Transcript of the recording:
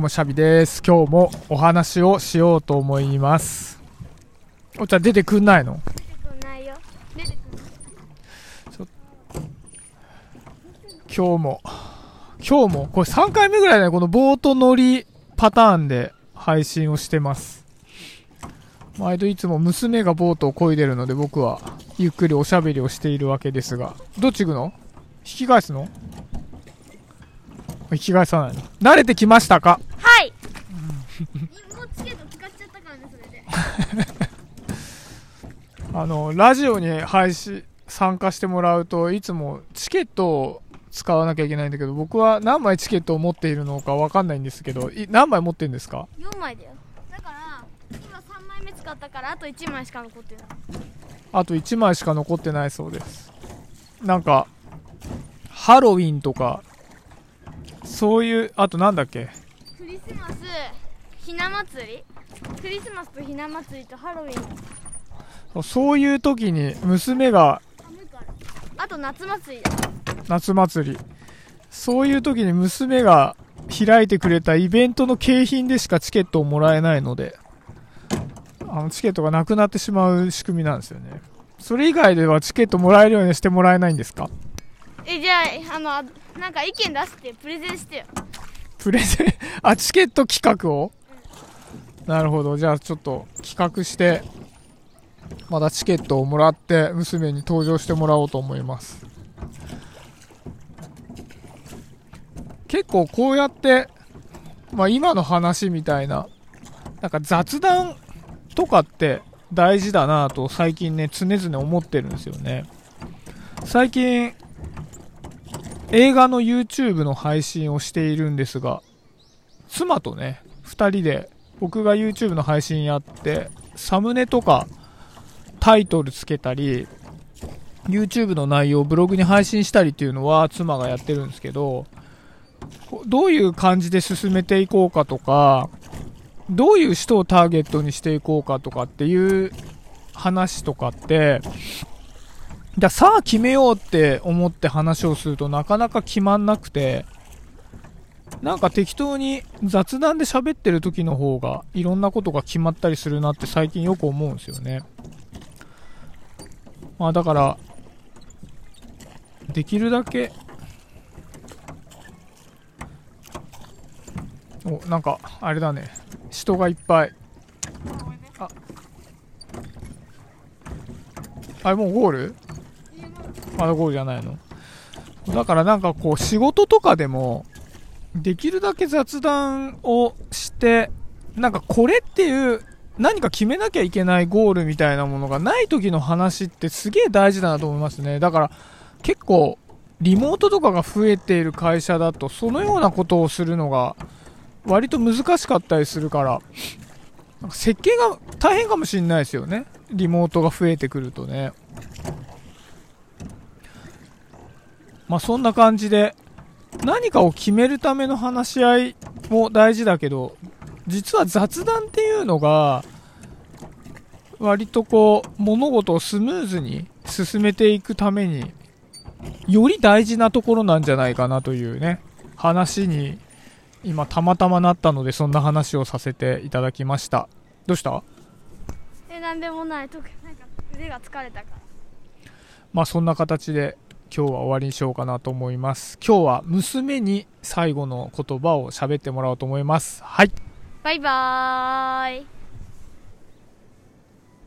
もシャビです。今日もお話をしようと思います。お茶出てくんないの出てくんないよ出てくん今日も、今日も、これ3回目ぐらいだね、このボート乗りパターンで配信をしてます。毎度いつも娘がボートを漕いでるので僕はゆっくりおしゃべりをしているわけですが、どっち行くの引き返すの引き返さないの慣れてきましたかもうチケット使っちゃったからねそれであの、ラジオに配信、参加してもらうといつもチケットを使わなきゃいけないんだけど僕は何枚チケットを持っているのかわかんないんですけどい何枚持ってるんですか？4枚だよ。だから今3枚目使ったからあと1枚しか残ってない。あと1枚しか残ってないそうです。なんかハロウィンとかそういうあとなんだっけ？クリスマスひな祭り？クリスマスとひな祭りとハロウィン。そういう時に娘があと夏祭りだ。夏祭り。そういう時に娘が開いてくれたイベントの景品でしかチケットをもらえないのであのチケットがなくなってしまう仕組みなんですよね。それ以外ではチケットもらえるようにしてもらえないんですか？えじゃああのあなんか意見出してプレゼンしてよ。プレゼン？あチケット企画を？なるほど。じゃあちょっと企画してまたチケットをもらって娘に登場してもらおうと思います。結構こうやって、まあ、今の話みたいななんか雑談とかって大事だなと最近ね常々思ってるんですよね。最近映画の YouTube の配信をしているんですが妻とね2人で僕が YouTube の配信やってサムネとかタイトルつけたり YouTube の内容をブログに配信したりっていうのは妻がやってるんですけどどういう感じで進めていこうかとかどういう人をターゲットにしていこうかとかっていう話とかってじゃあさあ決めようって思って話をするとなかなか決まんなくてなんか適当に雑談で喋ってる時の方がいろんなことが決まったりするなって最近よく思うんですよね。まあだから、できるだけ、お、なんか、あれだね。人がいっぱい。あ、あれもうゴール？まだゴールじゃないのだからなんかこう仕事とかでも、できるだけ雑談をして、なんかこれっていう何か決めなきゃいけないゴールみたいなものがない時の話ってすげえ大事だなと思いますね。だから結構リモートとかが増えている会社だとそのようなことをするのが割と難しかったりするから、なんか設計が大変かもしれないですよね。リモートが増えてくるとね。まあそんな感じで何かを決めるための話し合いも大事だけど、実は雑談っていうのが、割とこう、物事をスムーズに進めていくために、より大事なところなんじゃないかなというね、話に、今たまたまなったので、そんな話をさせていただきました。どうした？えなんでもない。特になんか腕が疲れたから。まあそんな形で今日は終わりにしようかなと思います。今日は娘に最後の言葉を喋ってもらおうと思います。はい。バイバーイ